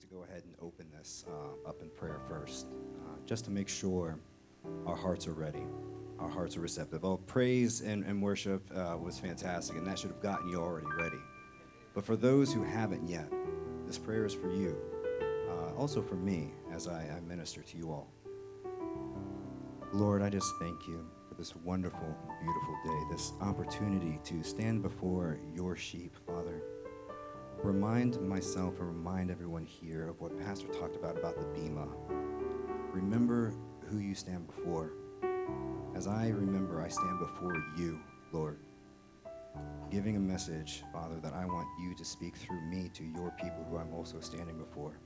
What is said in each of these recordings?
to go ahead and open this uh, up in prayer first, uh, just to make sure our hearts are ready, our hearts are receptive. Oh, praise and, and worship uh, was fantastic, and that should have gotten you already ready. But for those who haven't yet, this prayer is for you, uh, also for me as I, I minister to you all. Lord, I just thank you for this wonderful, beautiful day, this opportunity to stand before your sheep, Father. Remind myself and remind everyone here of what Pastor talked about about the Bema. Remember who you stand before. As I remember, I stand before you, Lord, giving a message, Father, that I want you to speak through me to your people who I'm also standing before.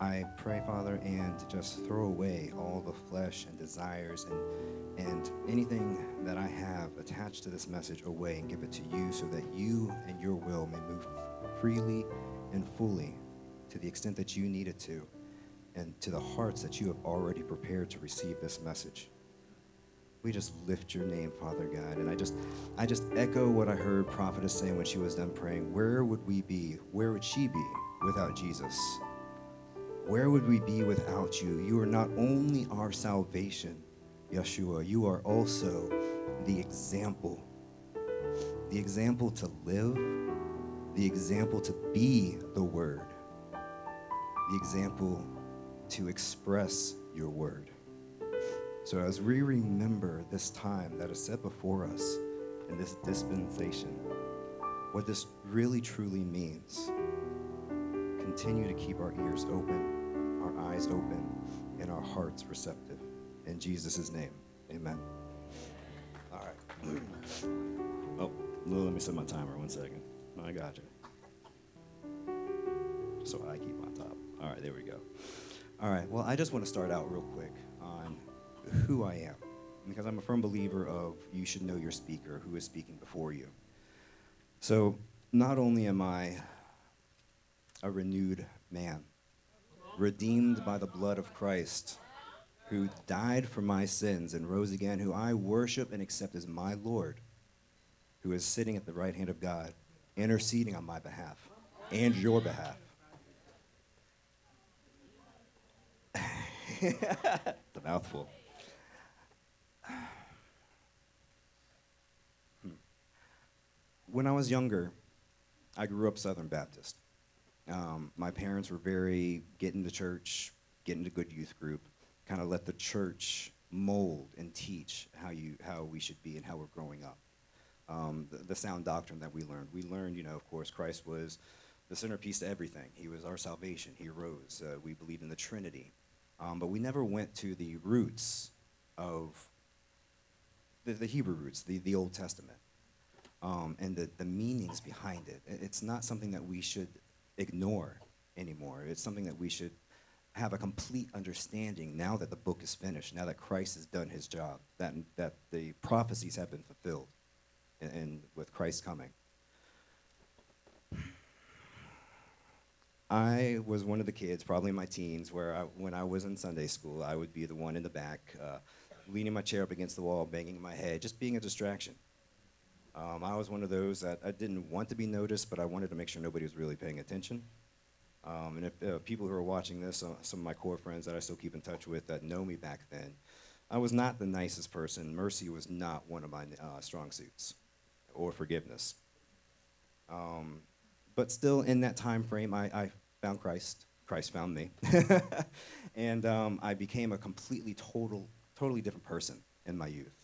I pray, Father, and just throw away all the flesh and desires and, and anything that I have attached to this message away and give it to you so that you and your will may move freely and fully to the extent that you need it to and to the hearts that you have already prepared to receive this message. We just lift your name, Father God. And I just I just echo what I heard Prophetess say when she was done praying. Where would we be? Where would she be without Jesus? Where would we be without you? You are not only our salvation, Yeshua, you are also the example. The example to live, the example to be the Word, the example to express your Word. So as we remember this time that is set before us in this dispensation, what this really truly means, continue to keep our ears open our eyes open and our hearts receptive. In Jesus' name, amen. All right. Oh, let me set my timer one second. I got you. So I keep on top. All right, there we go. All right, well, I just want to start out real quick on who I am. Because I'm a firm believer of you should know your speaker who is speaking before you. So not only am I a renewed man, redeemed by the blood of Christ, who died for my sins and rose again, who I worship and accept as my Lord, who is sitting at the right hand of God, interceding on my behalf and your behalf. the mouthful. Hmm. When I was younger, I grew up Southern Baptist. Um, my parents were very get into church, get into good youth group, kind of let the church mold and teach how you how we should be and how we're growing up. Um, the, the, sound doctrine that we learned. We learned, you know, of course, Christ was the centerpiece to everything. He was our salvation. He rose. Uh, we believed in the Trinity, um, but we never went to the roots of the, the Hebrew roots, the, the Old Testament, um, and the, the meanings behind it. It's not something that we should ignore anymore. It's something that we should have a complete understanding now that the book is finished, now that Christ has done his job, that, that the prophecies have been fulfilled and, and with Christ coming. I was one of the kids, probably in my teens, where I, when I was in Sunday school, I would be the one in the back, uh, leaning my chair up against the wall, banging my head, just being a distraction. Um, I was one of those that I didn't want to be noticed, but I wanted to make sure nobody was really paying attention. Um, and if uh, people who are watching this, uh, some of my core friends that I still keep in touch with that know me back then, I was not the nicest person. Mercy was not one of my uh, strong suits, or forgiveness. Um, but still, in that time frame, I, I found Christ. Christ found me, and um, I became a completely total, totally different person in my youth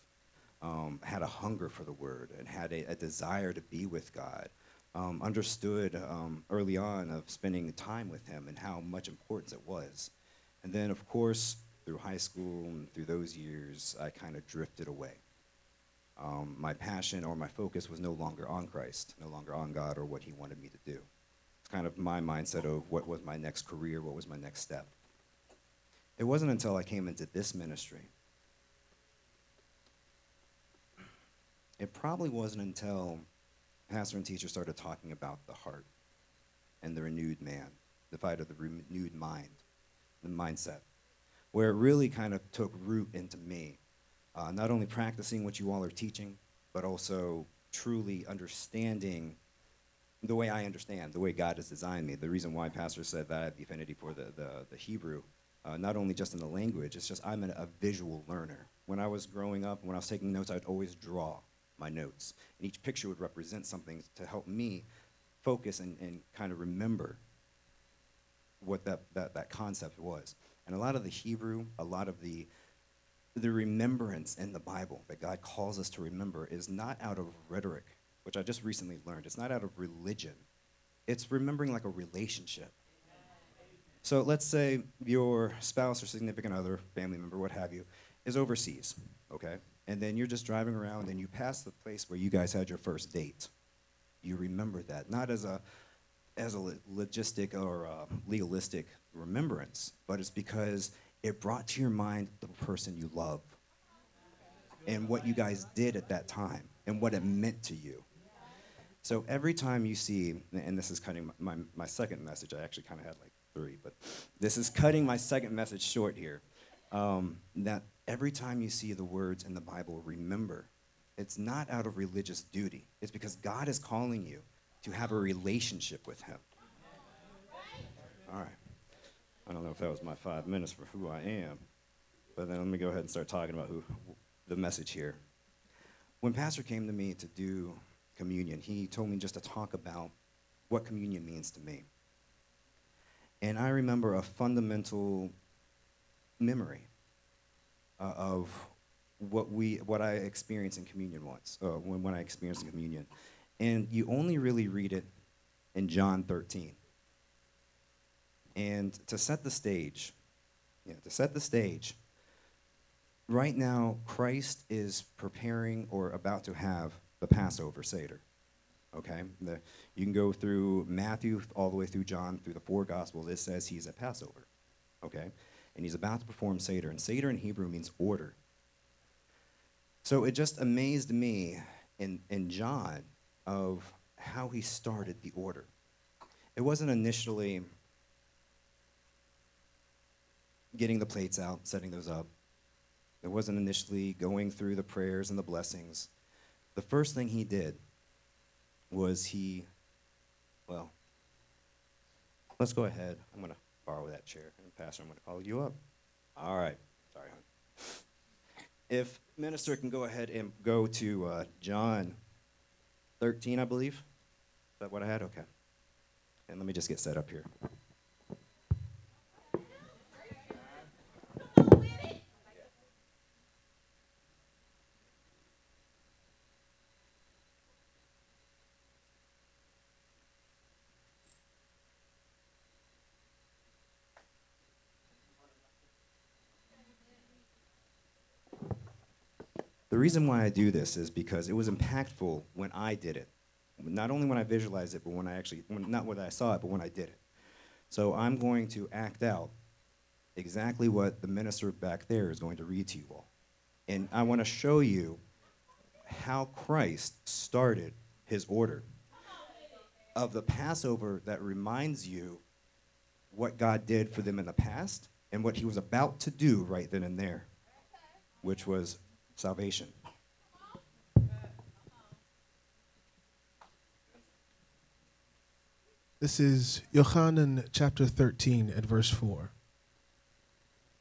um, had a hunger for the word and had a, a desire to be with God. Um, understood um, early on of spending time with him and how much importance it was. And then, of course, through high school and through those years, I kind of drifted away. Um, my passion or my focus was no longer on Christ, no longer on God or what he wanted me to do. It's kind of my mindset of what was my next career, what was my next step. It wasn't until I came into this ministry it probably wasn't until pastor and teacher started talking about the heart and the renewed man, the fight of the renewed mind, the mindset, where it really kind of took root into me. Uh, not only practicing what you all are teaching, but also truly understanding the way I understand, the way God has designed me. The reason why Pastor said that I have the affinity for the, the, the Hebrew, uh, not only just in the language, it's just I'm an, a visual learner. When I was growing up, when I was taking notes, I'd always draw my notes. And each picture would represent something to help me focus and, and kind of remember what that, that, that concept was. And a lot of the Hebrew, a lot of the the remembrance in the Bible that God calls us to remember is not out of rhetoric, which I just recently learned. It's not out of religion. It's remembering like a relationship. So let's say your spouse or significant other, family member, what have you, is overseas, okay? And then you're just driving around and you pass the place where you guys had your first date. You remember that, not as a as a logistic or a legalistic remembrance, but it's because it brought to your mind the person you love and what you guys did at that time and what it meant to you. So every time you see, and this is cutting my, my, my second message, I actually kind of had like three, but this is cutting my second message short here. Um, that every time you see the words in the Bible, remember, it's not out of religious duty. It's because God is calling you to have a relationship with Him. All right. I don't know if that was my five minutes for who I am, but then let me go ahead and start talking about who the message here. When Pastor came to me to do communion, he told me just to talk about what communion means to me. And I remember a fundamental memory uh, of what we what I experienced in communion once, uh, when, when I experienced communion. And you only really read it in John 13. And to set the stage, to set the stage, right now, Christ is preparing or about to have the Passover Seder. Okay? The, you can go through Matthew all the way through John, through the four Gospels. It says he's at Passover. Okay? And he's about to perform Seder. And Seder in Hebrew means order. So it just amazed me in, in John of how he started the order. It wasn't initially getting the plates out, setting those up. It wasn't initially going through the prayers and the blessings. The first thing he did was he, well, let's go ahead. I'm going to borrow that chair. And Pastor, I'm going to call you up. All right. Sorry, hon. If minister can go ahead and go to uh, John 13, I believe. Is that what I had? Okay. And let me just get set up here. The reason why I do this is because it was impactful when I did it. Not only when I visualized it, but when I actually, when, not when I saw it, but when I did it. So I'm going to act out exactly what the minister back there is going to read to you all. And I want to show you how Christ started his order of the Passover that reminds you what God did for them in the past and what he was about to do right then and there, which was salvation. This is Yochanan chapter 13 at verse 4.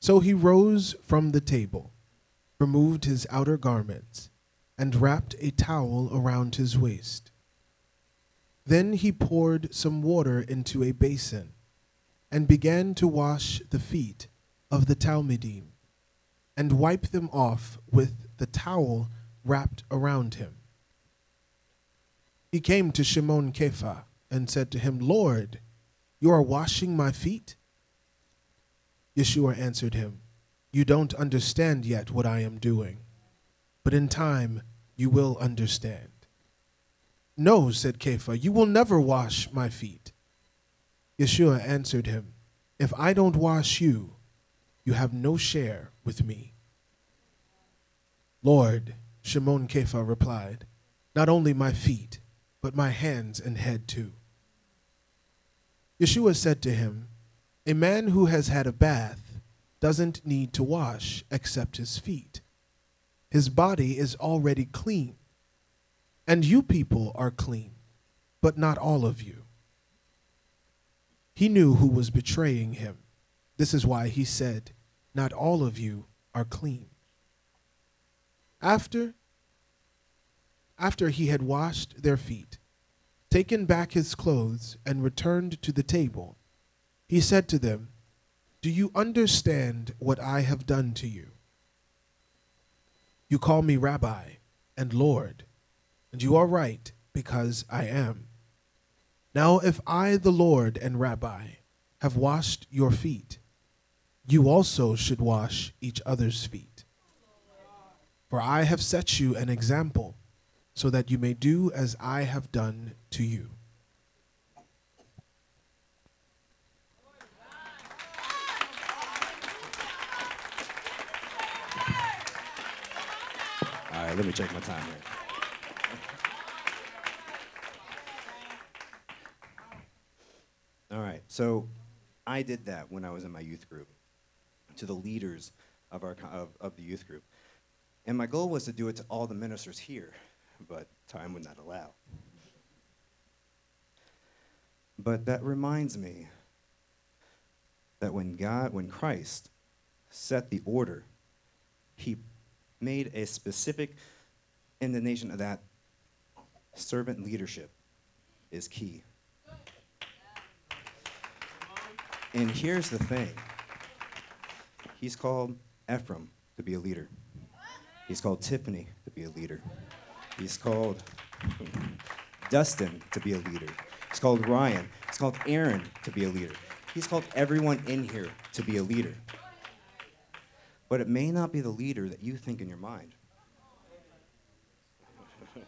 So he rose from the table, removed his outer garments, and wrapped a towel around his waist. Then he poured some water into a basin and began to wash the feet of the Talmidim and wipe them off with the towel wrapped around him. He came to Shimon Kepha and said to him, Lord, you are washing my feet? Yeshua answered him, You don't understand yet what I am doing, but in time you will understand. No, said Kepha, you will never wash my feet. Yeshua answered him, If I don't wash you, you have no share with me. Lord, Shimon Kepha replied, Not only my feet, but my hands and head too. Yeshua said to him, A man who has had a bath doesn't need to wash except his feet. His body is already clean. And you people are clean, but not all of you. He knew who was betraying him. This is why he said, Not all of you are clean. After after he had washed their feet, taken back his clothes, and returned to the table, he said to them, Do you understand what I have done to you? You call me Rabbi and Lord, and you are right because I am. Now, if I, the Lord and Rabbi, have washed your feet, you also should wash each other's feet. For I have set you an example so that you may do as I have done to you. All right, let me check my time here. All right, so I did that when I was in my youth group to the leaders of, our, of, of the youth group. And my goal was to do it to all the ministers here, but time would not allow. But that reminds me that when God, when Christ set the order, he made a specific indication of that servant leadership is key. And here's the thing He's called Ephraim to be a leader, He's called Tiffany to be a leader, He's called Dustin to be a leader, He's called Ryan, He's called Aaron to be a leader, He's called everyone in here to be a leader. But it may not be the leader that you think in your mind.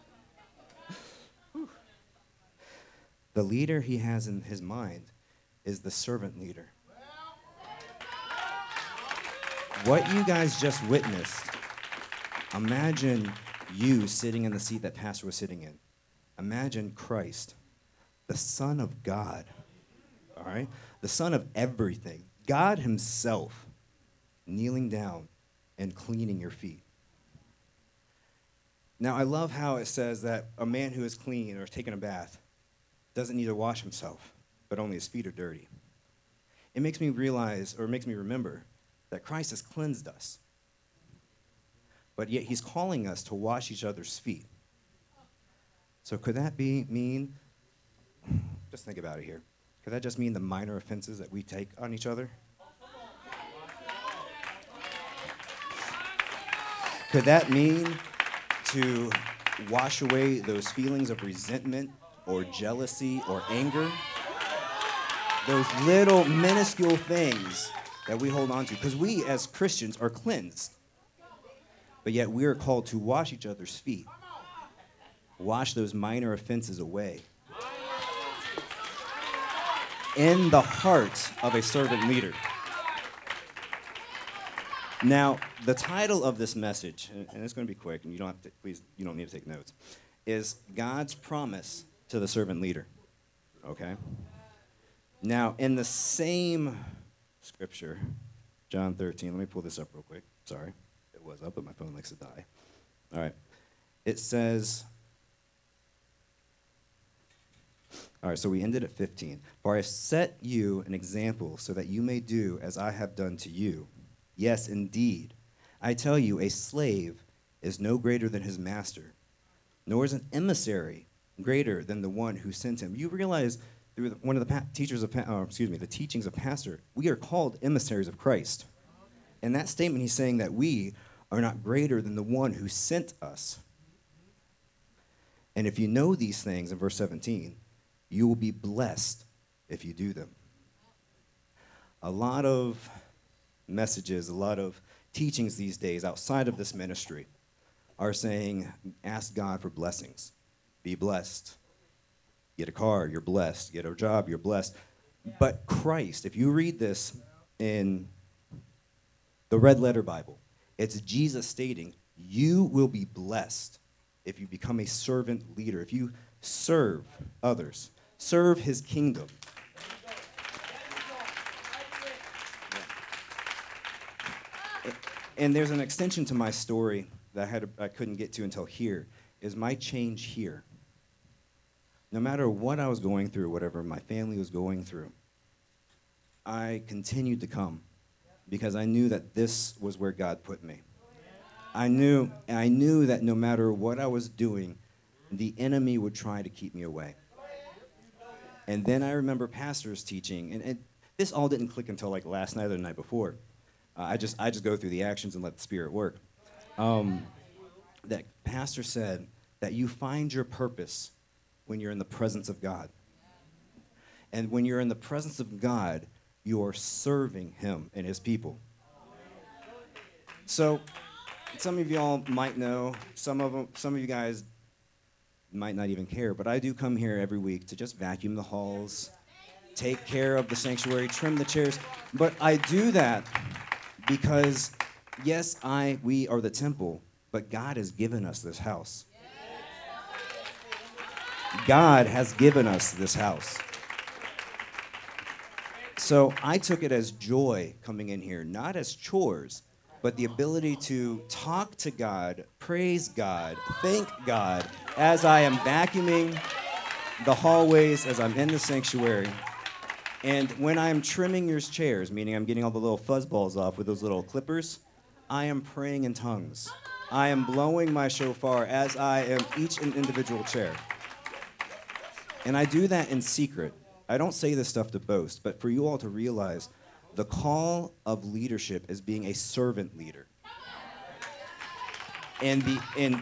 the leader he has in his mind is the servant leader. What you guys just witnessed, imagine you sitting in the seat that Pastor was sitting in. Imagine Christ, the Son of God, all right? The Son of everything, God Himself, kneeling down and cleaning your feet. Now, I love how it says that a man who is clean or taken a bath doesn't need to wash himself, but only his feet are dirty. It makes me realize, or makes me remember, that Christ has cleansed us. But yet he's calling us to wash each other's feet. So could that be mean, just think about it here, could that just mean the minor offenses that we take on each other? Could that mean to wash away those feelings of resentment or jealousy or anger? Those little minuscule things that we hold on to. Because we as Christians are cleansed. But yet we are called to wash each other's feet, wash those minor offenses away. In the heart of a servant leader. Now, the title of this message, and it's going to be quick, and you don't have to, please, you don't need to take notes, is God's promise to the servant leader. Okay? Now, in the same scripture, John 13, let me pull this up real quick. Sorry, was up, but my phone likes to die. All right. It says, all right, so we ended at 15. For I have set you an example so that you may do as I have done to you. Yes, indeed. I tell you, a slave is no greater than his master, nor is an emissary greater than the one who sent him. You realize through one of the teachers of, uh, excuse me, the teachings of pastor, we are called emissaries of Christ. In that statement, he's saying that we are not greater than the one who sent us. And if you know these things in verse 17, you will be blessed if you do them. A lot of messages, a lot of teachings these days outside of this ministry are saying, ask God for blessings. Be blessed. Get a car, you're blessed. Get a job, you're blessed. But Christ, if you read this in the red letter Bible, it's Jesus stating, You will be blessed if you become a servant leader, if you serve others, serve his kingdom. And there's an extension to my story that I, had, I couldn't get to until here, is my change here. no matter what I was going through, whatever my family was going through, I continued to come because I knew that this was where God put me. I knew, I knew that no matter what I was doing, the enemy would try to keep me away. And then I remember pastors teaching, and, and this all didn't click until like last night or the night before. Uh, I just I just go through the actions and let the Spirit work. Um, that pastor said that you find your purpose when you're in the presence of God. And when you're in the presence of God, you are serving Him and His people. So, some of y'all might know, some of them, some of you guys might not even care, but I do come here every week to just vacuum the halls, take care of the sanctuary, trim the chairs. But I do that because, yes, I we are the temple, but God has given us this house. God has given us this house. So I took it as joy coming in here, not as chores, but the ability to talk to God, praise God, thank God as I am vacuuming the hallways, as I'm in the sanctuary. And when I'm trimming your chairs, meaning I'm getting all the little fuzz balls off with those little clippers, I am praying in tongues. I am blowing my shofar as I am each individual chair. And I do that in secret. I don't say this stuff to boast, but for you all to realize the call of leadership is being a servant leader. And the and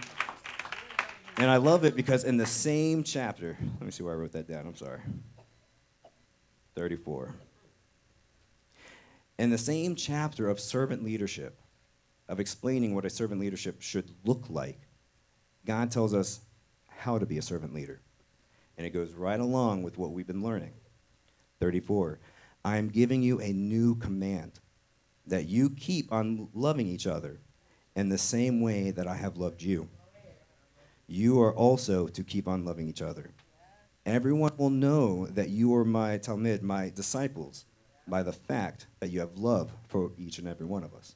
and I love it because in the same chapter, let me see where I wrote that down. I'm sorry. 34. In the same chapter of servant leadership, of explaining what a servant leadership should look like, God tells us how to be a servant leader. And it goes right along with what we've been learning. 34. I am giving you a new command that you keep on loving each other in the same way that I have loved you. You are also to keep on loving each other. Everyone will know that you are my Talmud, my disciples, by the fact that you have love for each and every one of us.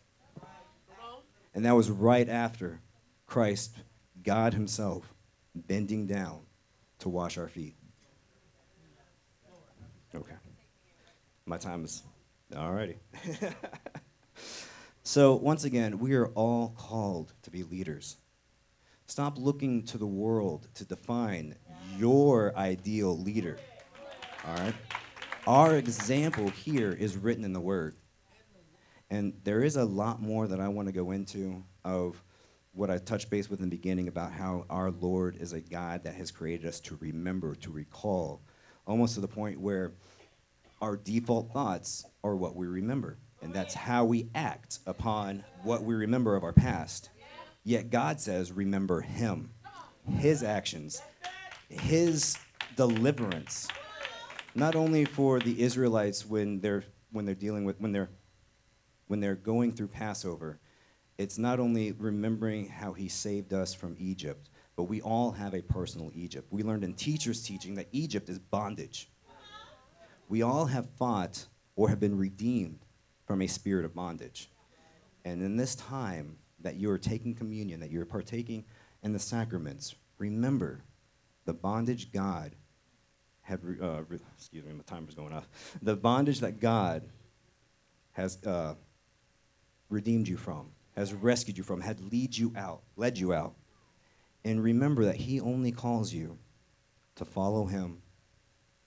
And that was right after Christ, God Himself, bending down to wash our feet. Okay. My time is alrighty. so, once again, we are all called to be leaders. Stop looking to the world to define your ideal leader. All right? Our example here is written in the Word. And there is a lot more that I want to go into of what I touched base with in the beginning about how our Lord is a God that has created us to remember, to recall, almost to the point where our default thoughts are what we remember. And that's how we act upon what we remember of our past. Yet God says, remember Him, His actions, His deliverance. Not only for the Israelites when they're, when they're dealing with, when they're, when they're going through Passover, it's not only remembering how He saved us from Egypt, but we all have a personal Egypt. We learned in teachers' teaching that Egypt is bondage. We all have fought or have been redeemed from a spirit of bondage. And in this time that you're taking communion, that you're partaking in the sacraments, remember the bondage God had, uh, excuse me, my timer's going off. The bondage that God has uh, redeemed you from, has rescued you from, had lead you out, led you out. And remember that He only calls you to follow Him,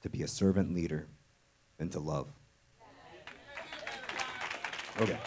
to be a servant leader, and to love. Okay.